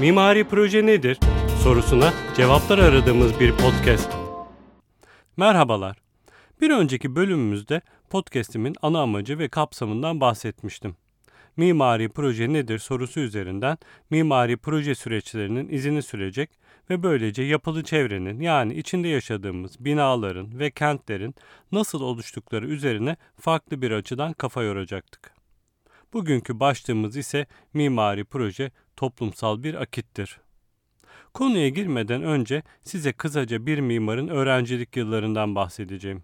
Mimari proje nedir? sorusuna cevaplar aradığımız bir podcast. Merhabalar. Bir önceki bölümümüzde podcast'imin ana amacı ve kapsamından bahsetmiştim. Mimari proje nedir sorusu üzerinden mimari proje süreçlerinin izini sürecek ve böylece yapılı çevrenin yani içinde yaşadığımız binaların ve kentlerin nasıl oluştukları üzerine farklı bir açıdan kafa yoracaktık. Bugünkü başlığımız ise mimari proje toplumsal bir akittir. Konuya girmeden önce size kısaca bir mimarın öğrencilik yıllarından bahsedeceğim.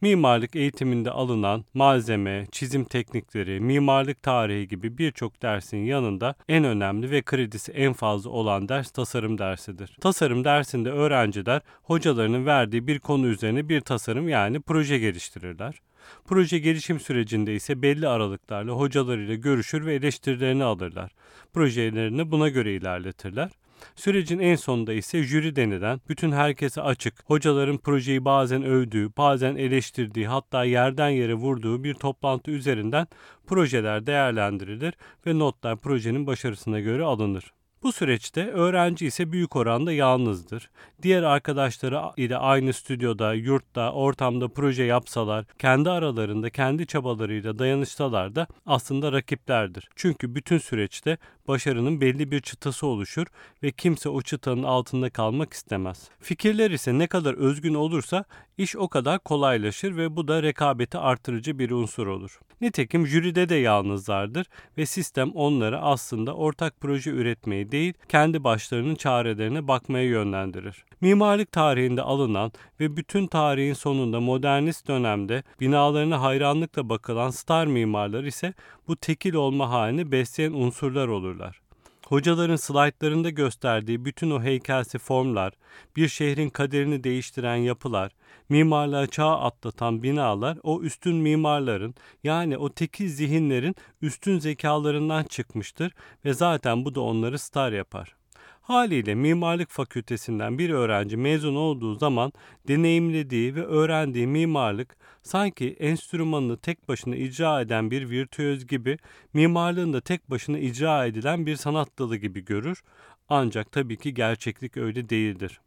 Mimarlık eğitiminde alınan malzeme, çizim teknikleri, mimarlık tarihi gibi birçok dersin yanında en önemli ve kredisi en fazla olan ders tasarım dersidir. Tasarım dersinde öğrenciler hocalarının verdiği bir konu üzerine bir tasarım yani proje geliştirirler. Proje gelişim sürecinde ise belli aralıklarla hocalarıyla görüşür ve eleştirilerini alırlar. Projelerini buna göre ilerletirler. Sürecin en sonunda ise jüri denilen, bütün herkese açık, hocaların projeyi bazen övdüğü, bazen eleştirdiği, hatta yerden yere vurduğu bir toplantı üzerinden projeler değerlendirilir ve notlar projenin başarısına göre alınır. Bu süreçte öğrenci ise büyük oranda yalnızdır. Diğer arkadaşları ile aynı stüdyoda, yurtta, ortamda proje yapsalar, kendi aralarında kendi çabalarıyla dayanışsalar da aslında rakiplerdir. Çünkü bütün süreçte başarının belli bir çıtası oluşur ve kimse o çıtanın altında kalmak istemez. Fikirler ise ne kadar özgün olursa iş o kadar kolaylaşır ve bu da rekabeti artırıcı bir unsur olur. Nitekim jüride de yalnızlardır ve sistem onları aslında ortak proje üretmeyi değil, kendi başlarının çarelerine bakmaya yönlendirir. Mimarlık tarihinde alınan ve bütün tarihin sonunda modernist dönemde binalarına hayranlıkla bakılan star mimarlar ise bu tekil olma halini besleyen unsurlar olurlar. Hocaların slaytlarında gösterdiği bütün o heykelsi formlar, bir şehrin kaderini değiştiren yapılar, mimarlığa çağ atlatan binalar o üstün mimarların yani o tekil zihinlerin üstün zekalarından çıkmıştır ve zaten bu da onları star yapar. Haliyle mimarlık fakültesinden bir öğrenci mezun olduğu zaman deneyimlediği ve öğrendiği mimarlık sanki enstrümanını tek başına icra eden bir virtüöz gibi mimarlığın da tek başına icra edilen bir sanat dalı gibi görür. Ancak tabii ki gerçeklik öyle değildir.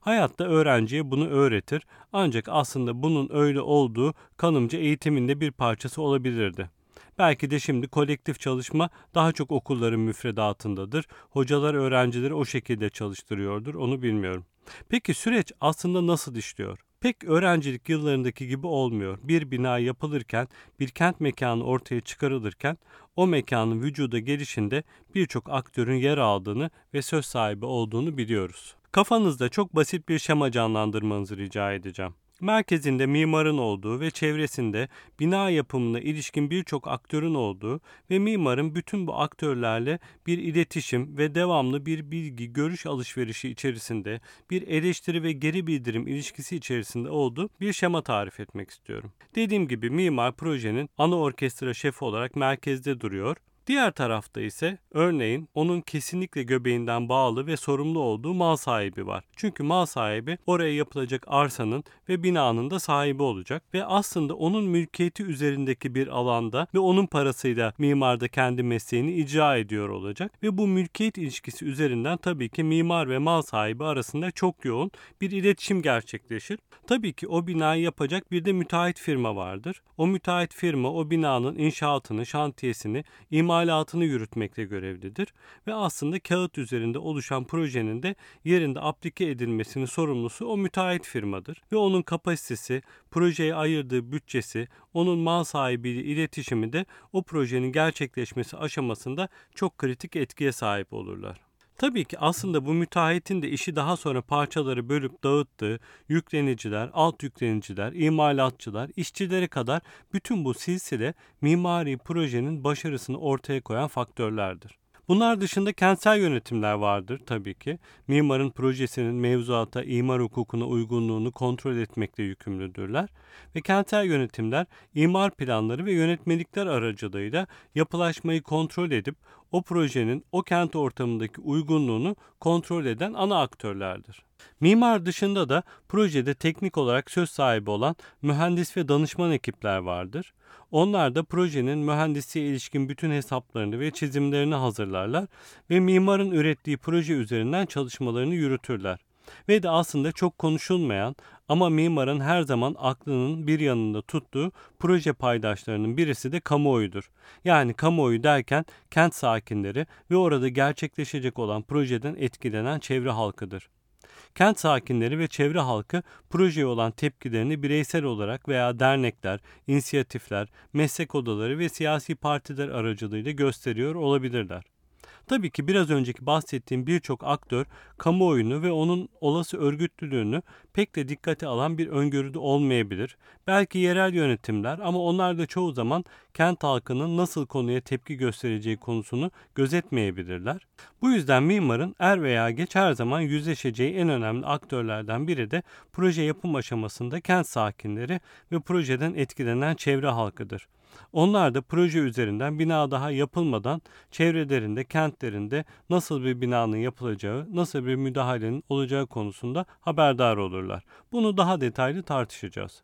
Hayatta öğrenciye bunu öğretir ancak aslında bunun öyle olduğu kanımca eğitiminde bir parçası olabilirdi. Belki de şimdi kolektif çalışma daha çok okulların müfredatındadır. Hocalar öğrencileri o şekilde çalıştırıyordur onu bilmiyorum. Peki süreç aslında nasıl işliyor? Pek öğrencilik yıllarındaki gibi olmuyor. Bir bina yapılırken, bir kent mekanı ortaya çıkarılırken o mekanın vücuda gelişinde birçok aktörün yer aldığını ve söz sahibi olduğunu biliyoruz. Kafanızda çok basit bir şema canlandırmanızı rica edeceğim. Merkezinde mimarın olduğu ve çevresinde bina yapımına ilişkin birçok aktörün olduğu ve mimarın bütün bu aktörlerle bir iletişim ve devamlı bir bilgi görüş alışverişi içerisinde bir eleştiri ve geri bildirim ilişkisi içerisinde olduğu bir şema tarif etmek istiyorum. Dediğim gibi mimar projenin ana orkestra şefi olarak merkezde duruyor Diğer tarafta ise örneğin onun kesinlikle göbeğinden bağlı ve sorumlu olduğu mal sahibi var. Çünkü mal sahibi oraya yapılacak arsanın ve binanın da sahibi olacak ve aslında onun mülkiyeti üzerindeki bir alanda ve onun parasıyla mimar da kendi mesleğini icra ediyor olacak ve bu mülkiyet ilişkisi üzerinden tabii ki mimar ve mal sahibi arasında çok yoğun bir iletişim gerçekleşir. Tabii ki o binayı yapacak bir de müteahhit firma vardır. O müteahhit firma o binanın inşaatını, şantiyesini, imar imalatını yürütmekle görevlidir ve aslında kağıt üzerinde oluşan projenin de yerinde aplike edilmesinin sorumlusu o müteahhit firmadır ve onun kapasitesi, projeye ayırdığı bütçesi, onun mal sahibiyle iletişimi de o projenin gerçekleşmesi aşamasında çok kritik etkiye sahip olurlar. Tabii ki aslında bu müteahhitin de işi daha sonra parçaları bölüp dağıttığı yükleniciler, alt yükleniciler, imalatçılar, işçilere kadar bütün bu silsile mimari projenin başarısını ortaya koyan faktörlerdir. Bunlar dışında kentsel yönetimler vardır tabii ki. Mimarın projesinin mevzuata, imar hukukuna uygunluğunu kontrol etmekle yükümlüdürler. Ve kentsel yönetimler imar planları ve yönetmelikler aracılığıyla yapılaşmayı kontrol edip o projenin o kent ortamındaki uygunluğunu kontrol eden ana aktörlerdir. Mimar dışında da projede teknik olarak söz sahibi olan mühendis ve danışman ekipler vardır. Onlar da projenin mühendisliğe ilişkin bütün hesaplarını ve çizimlerini hazırlarlar ve mimarın ürettiği proje üzerinden çalışmalarını yürütürler. Ve de aslında çok konuşulmayan ama mimarın her zaman aklının bir yanında tuttuğu proje paydaşlarının birisi de kamuoyudur. Yani kamuoyu derken kent sakinleri ve orada gerçekleşecek olan projeden etkilenen çevre halkıdır. Kent sakinleri ve çevre halkı projeye olan tepkilerini bireysel olarak veya dernekler, inisiyatifler, meslek odaları ve siyasi partiler aracılığıyla gösteriyor olabilirler. Tabii ki biraz önceki bahsettiğim birçok aktör kamuoyunu ve onun olası örgütlülüğünü pek de dikkate alan bir öngörüde olmayabilir. Belki yerel yönetimler ama onlar da çoğu zaman kent halkının nasıl konuya tepki göstereceği konusunu gözetmeyebilirler. Bu yüzden mimarın er veya geç her zaman yüzleşeceği en önemli aktörlerden biri de proje yapım aşamasında kent sakinleri ve projeden etkilenen çevre halkıdır. Onlar da proje üzerinden bina daha yapılmadan çevrelerinde, kentlerinde nasıl bir binanın yapılacağı, nasıl bir müdahalenin olacağı konusunda haberdar olurlar. Bunu daha detaylı tartışacağız.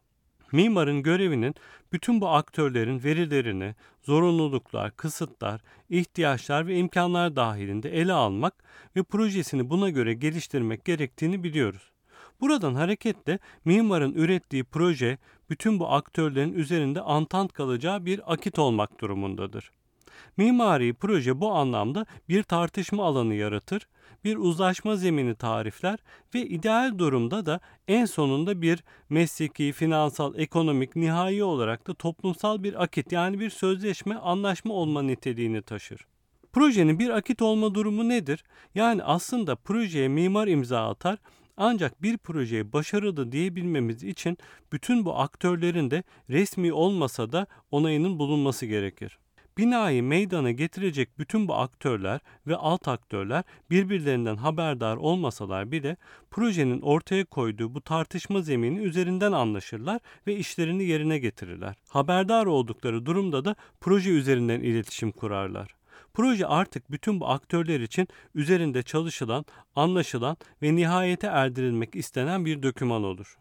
Mimarın görevinin bütün bu aktörlerin verilerini, zorunluluklar, kısıtlar, ihtiyaçlar ve imkanlar dahilinde ele almak ve projesini buna göre geliştirmek gerektiğini biliyoruz. Buradan hareketle mimarın ürettiği proje bütün bu aktörlerin üzerinde antant kalacağı bir akit olmak durumundadır. Mimari proje bu anlamda bir tartışma alanı yaratır, bir uzlaşma zemini tarifler ve ideal durumda da en sonunda bir mesleki, finansal, ekonomik, nihai olarak da toplumsal bir akit yani bir sözleşme, anlaşma olma niteliğini taşır. Projenin bir akit olma durumu nedir? Yani aslında projeye mimar imza atar ancak bir projeye başarılı diyebilmemiz için bütün bu aktörlerin de resmi olmasa da onayının bulunması gerekir. Binayı meydana getirecek bütün bu aktörler ve alt aktörler birbirlerinden haberdar olmasalar bile projenin ortaya koyduğu bu tartışma zemini üzerinden anlaşırlar ve işlerini yerine getirirler. Haberdar oldukları durumda da proje üzerinden iletişim kurarlar. Proje artık bütün bu aktörler için üzerinde çalışılan, anlaşılan ve nihayete erdirilmek istenen bir döküman olur.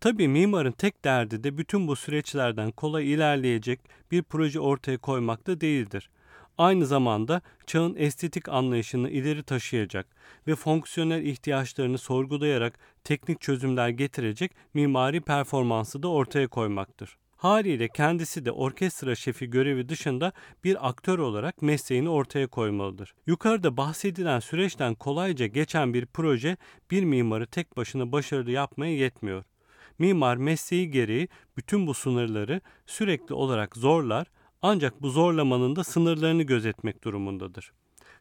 Tabii mimarın tek derdi de bütün bu süreçlerden kolay ilerleyecek bir proje ortaya koymak da değildir. Aynı zamanda çağın estetik anlayışını ileri taşıyacak ve fonksiyonel ihtiyaçlarını sorgulayarak teknik çözümler getirecek mimari performansı da ortaya koymaktır. Haliyle kendisi de orkestra şefi görevi dışında bir aktör olarak mesleğini ortaya koymalıdır. Yukarıda bahsedilen süreçten kolayca geçen bir proje bir mimarı tek başına başarılı yapmaya yetmiyor. Mimar mesleği gereği bütün bu sınırları sürekli olarak zorlar ancak bu zorlamanın da sınırlarını gözetmek durumundadır.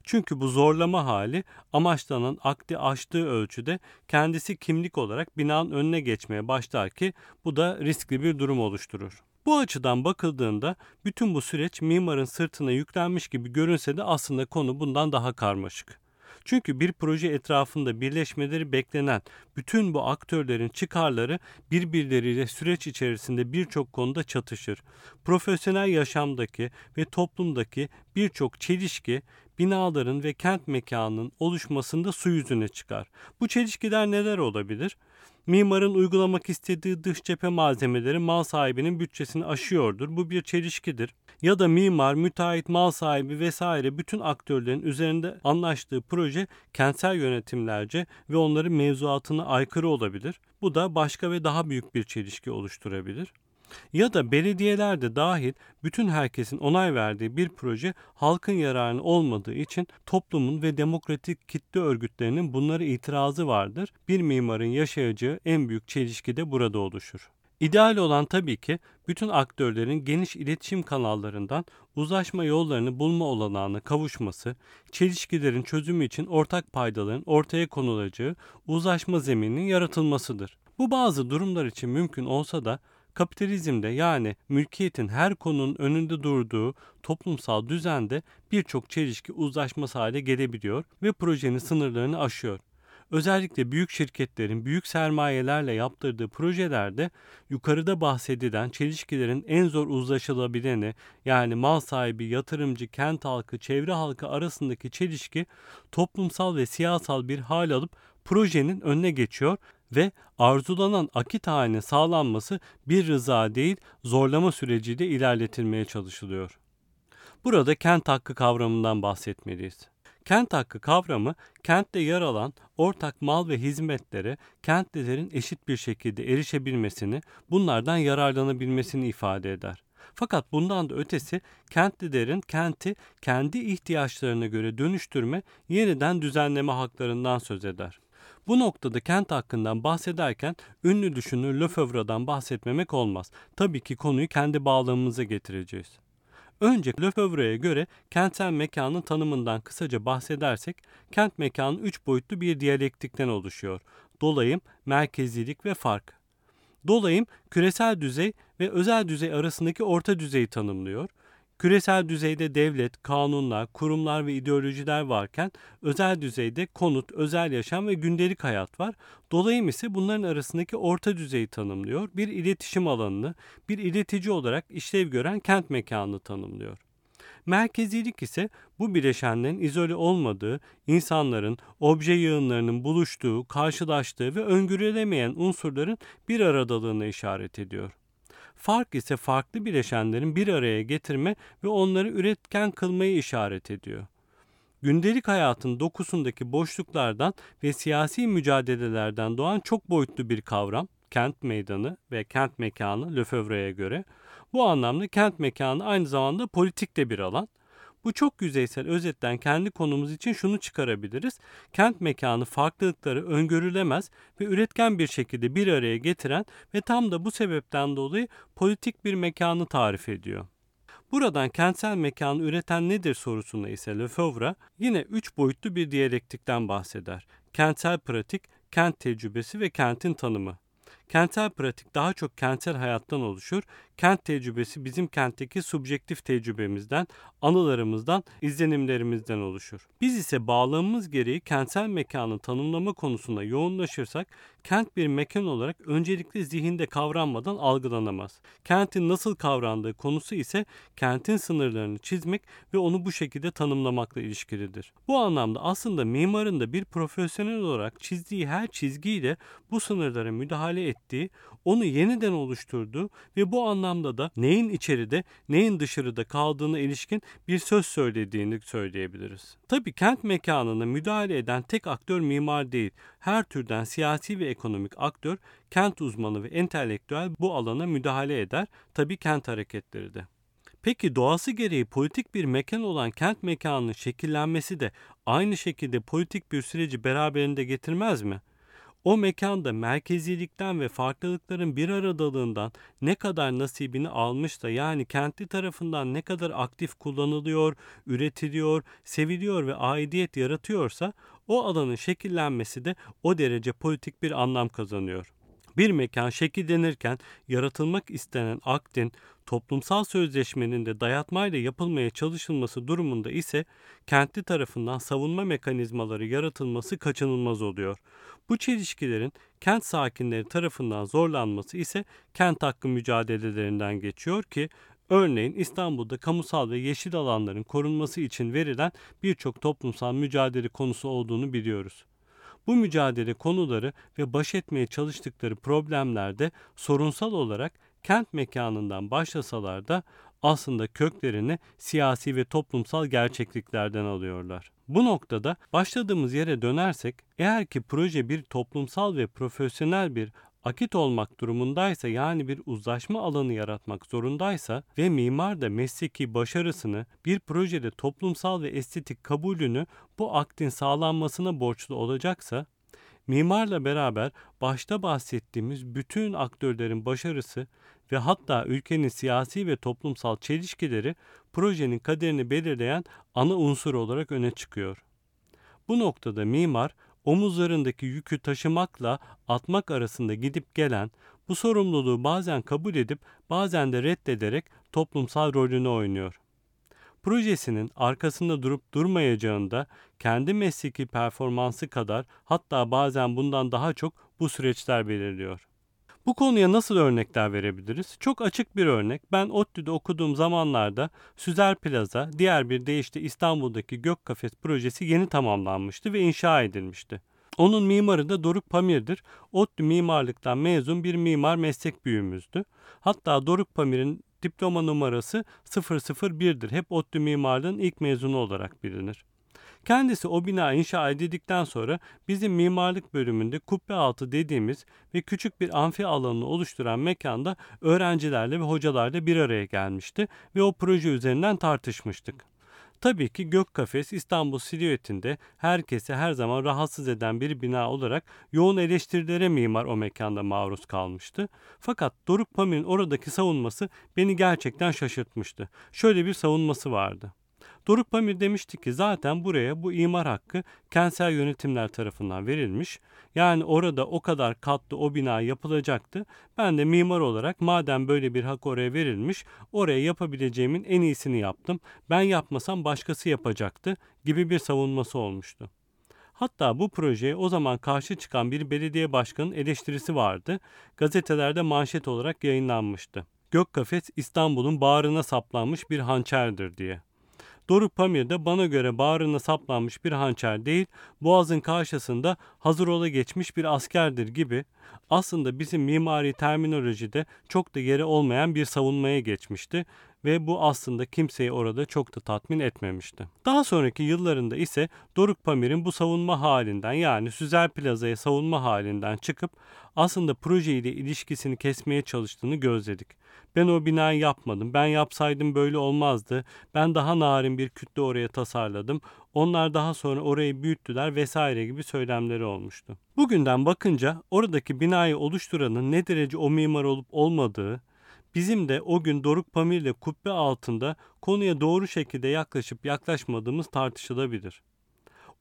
Çünkü bu zorlama hali amaçlanan akdi aştığı ölçüde kendisi kimlik olarak binanın önüne geçmeye başlar ki bu da riskli bir durum oluşturur. Bu açıdan bakıldığında bütün bu süreç mimarın sırtına yüklenmiş gibi görünse de aslında konu bundan daha karmaşık. Çünkü bir proje etrafında birleşmeleri beklenen bütün bu aktörlerin çıkarları birbirleriyle süreç içerisinde birçok konuda çatışır. Profesyonel yaşamdaki ve toplumdaki birçok çelişki binaların ve kent mekanının oluşmasında su yüzüne çıkar. Bu çelişkiler neler olabilir? Mimarın uygulamak istediği dış cephe malzemeleri mal sahibinin bütçesini aşıyordur. Bu bir çelişkidir. Ya da mimar, müteahhit, mal sahibi vesaire bütün aktörlerin üzerinde anlaştığı proje kentsel yönetimlerce ve onların mevzuatına aykırı olabilir. Bu da başka ve daha büyük bir çelişki oluşturabilir. Ya da belediyeler de dahil bütün herkesin onay verdiği bir proje halkın yararına olmadığı için toplumun ve demokratik kitle örgütlerinin bunlara itirazı vardır. Bir mimarın yaşayacağı en büyük çelişki de burada oluşur. İdeal olan tabii ki bütün aktörlerin geniş iletişim kanallarından uzlaşma yollarını bulma olanağına kavuşması, çelişkilerin çözümü için ortak paydaların ortaya konulacağı uzlaşma zemininin yaratılmasıdır. Bu bazı durumlar için mümkün olsa da Kapitalizmde yani mülkiyetin her konunun önünde durduğu toplumsal düzende birçok çelişki uzlaşması hale gelebiliyor ve projenin sınırlarını aşıyor. özellikle büyük şirketlerin büyük sermayelerle yaptırdığı projelerde yukarıda bahsedilen çelişkilerin en zor uzlaşılabileni yani mal sahibi, yatırımcı, kent halkı, çevre halkı arasındaki çelişki toplumsal ve siyasal bir hal alıp projenin önüne geçiyor ve arzulanan akit haline sağlanması bir rıza değil zorlama süreciyle ilerletilmeye çalışılıyor. Burada kent hakkı kavramından bahsetmeliyiz. Kent hakkı kavramı kentte yer alan ortak mal ve hizmetlere kentlilerin eşit bir şekilde erişebilmesini, bunlardan yararlanabilmesini ifade eder. Fakat bundan da ötesi kentlilerin kenti kendi ihtiyaçlarına göre dönüştürme, yeniden düzenleme haklarından söz eder. Bu noktada kent hakkından bahsederken ünlü düşünür Lefebvre'dan bahsetmemek olmaz. Tabii ki konuyu kendi bağlamımıza getireceğiz. Önce Lefebvre'ye göre kentsel mekanın tanımından kısaca bahsedersek, kent mekanı üç boyutlu bir diyalektikten oluşuyor. Dolayım, merkezilik ve fark. Dolayım, küresel düzey ve özel düzey arasındaki orta düzeyi tanımlıyor. Küresel düzeyde devlet, kanunlar, kurumlar ve ideolojiler varken özel düzeyde konut, özel yaşam ve gündelik hayat var. Dolayım ise bunların arasındaki orta düzeyi tanımlıyor. Bir iletişim alanını, bir iletici olarak işlev gören kent mekanını tanımlıyor. Merkezilik ise bu bileşenlerin izole olmadığı, insanların, obje yığınlarının buluştuğu, karşılaştığı ve öngörülemeyen unsurların bir aradalığına işaret ediyor. Fark ise farklı bileşenlerin bir araya getirme ve onları üretken kılmayı işaret ediyor. Gündelik hayatın dokusundaki boşluklardan ve siyasi mücadelelerden doğan çok boyutlu bir kavram, kent meydanı ve kent mekanı Lefebvre'ye göre. Bu anlamda kent mekanı aynı zamanda politik de bir alan. Bu çok yüzeysel özetten kendi konumuz için şunu çıkarabiliriz. Kent mekanı farklılıkları öngörülemez ve üretken bir şekilde bir araya getiren ve tam da bu sebepten dolayı politik bir mekanı tarif ediyor. Buradan kentsel mekanı üreten nedir sorusuna ise Lefebvre yine üç boyutlu bir diyalektikten bahseder. Kentsel pratik, kent tecrübesi ve kentin tanımı. Kentsel pratik daha çok kentsel hayattan oluşur. Kent tecrübesi bizim kentteki subjektif tecrübemizden, anılarımızdan, izlenimlerimizden oluşur. Biz ise bağlamımız gereği kentsel mekanın tanımlama konusunda yoğunlaşırsak kent bir mekan olarak öncelikle zihinde kavranmadan algılanamaz. Kentin nasıl kavrandığı konusu ise kentin sınırlarını çizmek ve onu bu şekilde tanımlamakla ilişkilidir. Bu anlamda aslında mimarın da bir profesyonel olarak çizdiği her çizgiyle bu sınırlara müdahale ettiği, onu yeniden oluşturduğu ve bu anlamda da neyin içeride neyin dışarıda kaldığına ilişkin bir söz söylediğini söyleyebiliriz. Tabi kent mekanına müdahale eden tek aktör mimar değil. Her türden siyasi ve ekonomik aktör, kent uzmanı ve entelektüel bu alana müdahale eder. Tabi kent hareketleri de. Peki doğası gereği politik bir mekan olan kent mekanının şekillenmesi de aynı şekilde politik bir süreci beraberinde getirmez mi? O mekanda merkezilikten ve farklılıkların bir aradalığından ne kadar nasibini almış da yani kentli tarafından ne kadar aktif kullanılıyor, üretiliyor, seviliyor ve aidiyet yaratıyorsa o alanın şekillenmesi de o derece politik bir anlam kazanıyor. Bir mekan şekillenirken yaratılmak istenen aktin toplumsal sözleşmenin de dayatmayla yapılmaya çalışılması durumunda ise kentli tarafından savunma mekanizmaları yaratılması kaçınılmaz oluyor. Bu çelişkilerin kent sakinleri tarafından zorlanması ise kent hakkı mücadelelerinden geçiyor ki Örneğin İstanbul'da kamusal ve yeşil alanların korunması için verilen birçok toplumsal mücadele konusu olduğunu biliyoruz. Bu mücadele konuları ve baş etmeye çalıştıkları problemlerde sorunsal olarak kent mekanından başlasalar da aslında köklerini siyasi ve toplumsal gerçekliklerden alıyorlar. Bu noktada başladığımız yere dönersek eğer ki proje bir toplumsal ve profesyonel bir akit olmak durumundaysa yani bir uzlaşma alanı yaratmak zorundaysa ve mimar da mesleki başarısını bir projede toplumsal ve estetik kabulünü bu aktin sağlanmasına borçlu olacaksa mimarla beraber başta bahsettiğimiz bütün aktörlerin başarısı ve hatta ülkenin siyasi ve toplumsal çelişkileri projenin kaderini belirleyen ana unsur olarak öne çıkıyor. Bu noktada mimar omuzlarındaki yükü taşımakla atmak arasında gidip gelen, bu sorumluluğu bazen kabul edip bazen de reddederek toplumsal rolünü oynuyor. projesinin arkasında durup durmayacağında kendi mesleki performansı kadar hatta bazen bundan daha çok bu süreçler belirliyor. Bu konuya nasıl örnekler verebiliriz? Çok açık bir örnek. Ben ODTÜ'de okuduğum zamanlarda Süzer Plaza, diğer bir deyişle İstanbul'daki Gök Kafes projesi yeni tamamlanmıştı ve inşa edilmişti. Onun mimarı da Doruk Pamir'dir. ODTÜ mimarlıktan mezun bir mimar meslek büyüğümüzdü. Hatta Doruk Pamir'in diploma numarası 001'dir. Hep ODTÜ mimarlığın ilk mezunu olarak bilinir. Kendisi o bina inşa edildikten sonra bizim mimarlık bölümünde kubbe altı dediğimiz ve küçük bir amfi alanını oluşturan mekanda öğrencilerle ve hocalarla bir araya gelmişti ve o proje üzerinden tartışmıştık. Tabii ki Gök Kafes İstanbul silüetinde herkesi her zaman rahatsız eden bir bina olarak yoğun eleştirilere mimar o mekanda maruz kalmıştı. Fakat Doruk Pamir'in oradaki savunması beni gerçekten şaşırtmıştı. Şöyle bir savunması vardı. Doruk Pamir demişti ki zaten buraya bu imar hakkı kentsel yönetimler tarafından verilmiş. Yani orada o kadar katlı o bina yapılacaktı. Ben de mimar olarak madem böyle bir hak oraya verilmiş oraya yapabileceğimin en iyisini yaptım. Ben yapmasam başkası yapacaktı gibi bir savunması olmuştu. Hatta bu projeye o zaman karşı çıkan bir belediye başkanının eleştirisi vardı. Gazetelerde manşet olarak yayınlanmıştı. Gök kafes İstanbul'un bağrına saplanmış bir hançerdir diye. Doruk Pamir de bana göre bağrına saplanmış bir hançer değil, boğazın karşısında hazır ola geçmiş bir askerdir gibi aslında bizim mimari terminolojide çok da yeri olmayan bir savunmaya geçmişti ve bu aslında kimseyi orada çok da tatmin etmemişti. Daha sonraki yıllarında ise Doruk Pamir'in bu savunma halinden yani Süzer Plaza'ya savunma halinden çıkıp aslında projeyle ilişkisini kesmeye çalıştığını gözledik. Ben o binayı yapmadım. Ben yapsaydım böyle olmazdı. Ben daha narin bir kütle oraya tasarladım. Onlar daha sonra orayı büyüttüler vesaire gibi söylemleri olmuştu. Bugünden bakınca oradaki binayı oluşturanın ne derece o mimar olup olmadığı, bizim de o gün Doruk Pamir ile kubbe altında konuya doğru şekilde yaklaşıp yaklaşmadığımız tartışılabilir.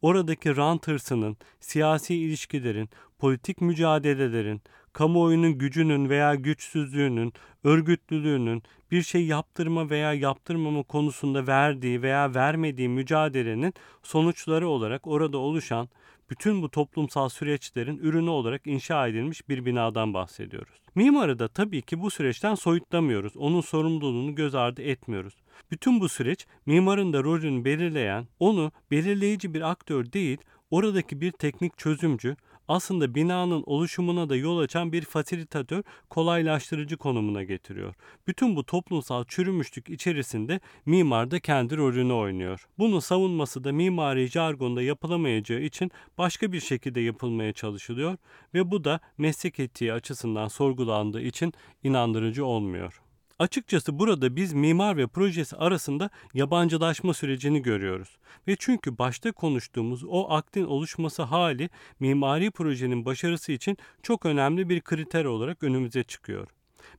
Oradaki rant hırsının, siyasi ilişkilerin, politik mücadelelerin, kamuoyunun gücünün veya güçsüzlüğünün, örgütlülüğünün bir şey yaptırma veya yaptırmama konusunda verdiği veya vermediği mücadelenin sonuçları olarak orada oluşan bütün bu toplumsal süreçlerin ürünü olarak inşa edilmiş bir binadan bahsediyoruz. Mimarı da tabii ki bu süreçten soyutlamıyoruz. Onun sorumluluğunu göz ardı etmiyoruz. Bütün bu süreç mimarın da rolünü belirleyen, onu belirleyici bir aktör değil, oradaki bir teknik çözümcü, aslında binanın oluşumuna da yol açan bir fasilitatör, kolaylaştırıcı konumuna getiriyor. Bütün bu toplumsal çürümüşlük içerisinde mimar da kendi rolünü oynuyor. Bunun savunması da mimari jargonda yapılamayacağı için başka bir şekilde yapılmaya çalışılıyor ve bu da meslek etiği açısından sorgulandığı için inandırıcı olmuyor. Açıkçası burada biz mimar ve projesi arasında yabancılaşma sürecini görüyoruz. Ve çünkü başta konuştuğumuz o aktin oluşması hali mimari projenin başarısı için çok önemli bir kriter olarak önümüze çıkıyor.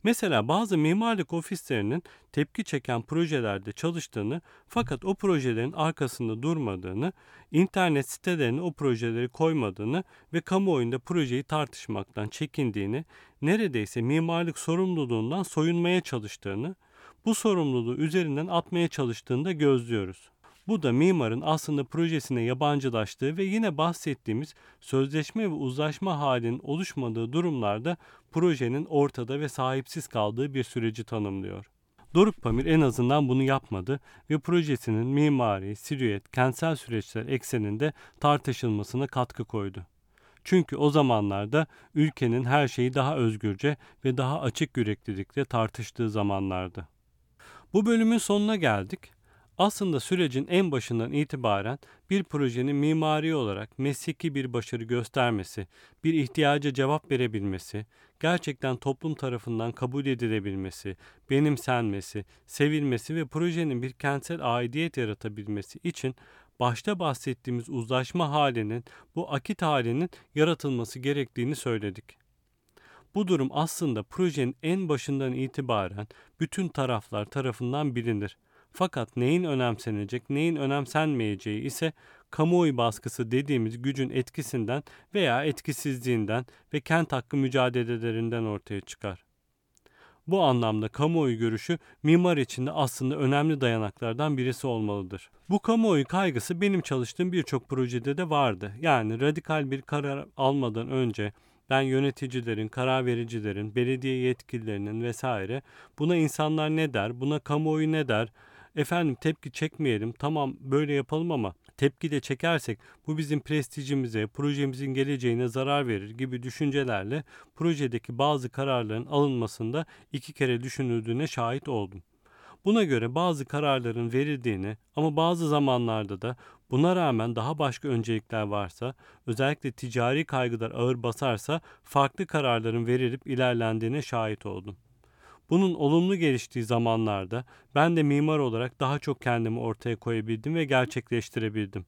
Mesela bazı mimarlık ofislerinin tepki çeken projelerde çalıştığını fakat o projelerin arkasında durmadığını, internet sitelerine o projeleri koymadığını ve kamuoyunda projeyi tartışmaktan çekindiğini, neredeyse mimarlık sorumluluğundan soyunmaya çalıştığını, bu sorumluluğu üzerinden atmaya çalıştığını da gözlüyoruz. Bu da mimarın aslında projesine yabancılaştığı ve yine bahsettiğimiz sözleşme ve uzlaşma halinin oluşmadığı durumlarda projenin ortada ve sahipsiz kaldığı bir süreci tanımlıyor. Doruk Pamir en azından bunu yapmadı ve projesinin mimari, silüet, kentsel süreçler ekseninde tartışılmasına katkı koydu. Çünkü o zamanlarda ülkenin her şeyi daha özgürce ve daha açık yüreklilikle tartıştığı zamanlardı. Bu bölümün sonuna geldik. Aslında sürecin en başından itibaren bir projenin mimari olarak mesleki bir başarı göstermesi, bir ihtiyaca cevap verebilmesi, gerçekten toplum tarafından kabul edilebilmesi, benimsenmesi, sevilmesi ve projenin bir kentsel aidiyet yaratabilmesi için başta bahsettiğimiz uzlaşma halinin, bu akit halinin yaratılması gerektiğini söyledik. Bu durum aslında projenin en başından itibaren bütün taraflar tarafından bilinir. Fakat neyin önemsenecek, neyin önemsenmeyeceği ise kamuoyu baskısı dediğimiz gücün etkisinden veya etkisizliğinden ve kent hakkı mücadelelerinden ortaya çıkar. Bu anlamda kamuoyu görüşü mimar için de aslında önemli dayanaklardan birisi olmalıdır. Bu kamuoyu kaygısı benim çalıştığım birçok projede de vardı. Yani radikal bir karar almadan önce ben yöneticilerin, karar vericilerin, belediye yetkililerinin vesaire buna insanlar ne der, buna kamuoyu ne der, efendim tepki çekmeyelim tamam böyle yapalım ama tepki de çekersek bu bizim prestijimize, projemizin geleceğine zarar verir gibi düşüncelerle projedeki bazı kararların alınmasında iki kere düşünüldüğüne şahit oldum. Buna göre bazı kararların verildiğini ama bazı zamanlarda da buna rağmen daha başka öncelikler varsa, özellikle ticari kaygılar ağır basarsa farklı kararların verilip ilerlendiğine şahit oldum. Bunun olumlu geliştiği zamanlarda ben de mimar olarak daha çok kendimi ortaya koyabildim ve gerçekleştirebildim.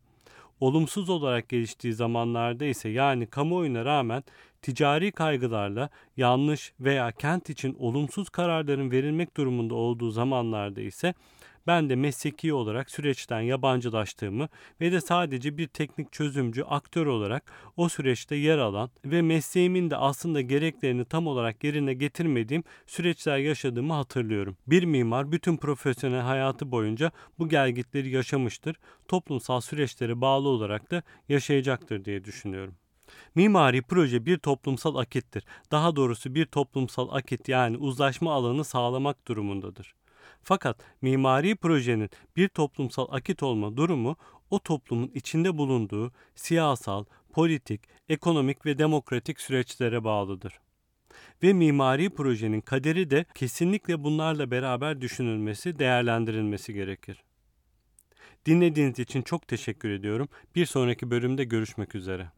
Olumsuz olarak geliştiği zamanlarda ise yani kamuoyuna rağmen ticari kaygılarla yanlış veya kent için olumsuz kararların verilmek durumunda olduğu zamanlarda ise ben de mesleki olarak süreçten yabancılaştığımı ve de sadece bir teknik çözümcü aktör olarak o süreçte yer alan ve mesleğimin de aslında gereklerini tam olarak yerine getirmediğim süreçler yaşadığımı hatırlıyorum. Bir mimar bütün profesyonel hayatı boyunca bu gelgitleri yaşamıştır. Toplumsal süreçlere bağlı olarak da yaşayacaktır diye düşünüyorum. Mimari proje bir toplumsal akittir. Daha doğrusu bir toplumsal akit yani uzlaşma alanı sağlamak durumundadır. Fakat mimari projenin bir toplumsal akit olma durumu o toplumun içinde bulunduğu siyasal, politik, ekonomik ve demokratik süreçlere bağlıdır. Ve mimari projenin kaderi de kesinlikle bunlarla beraber düşünülmesi, değerlendirilmesi gerekir. Dinlediğiniz için çok teşekkür ediyorum. Bir sonraki bölümde görüşmek üzere.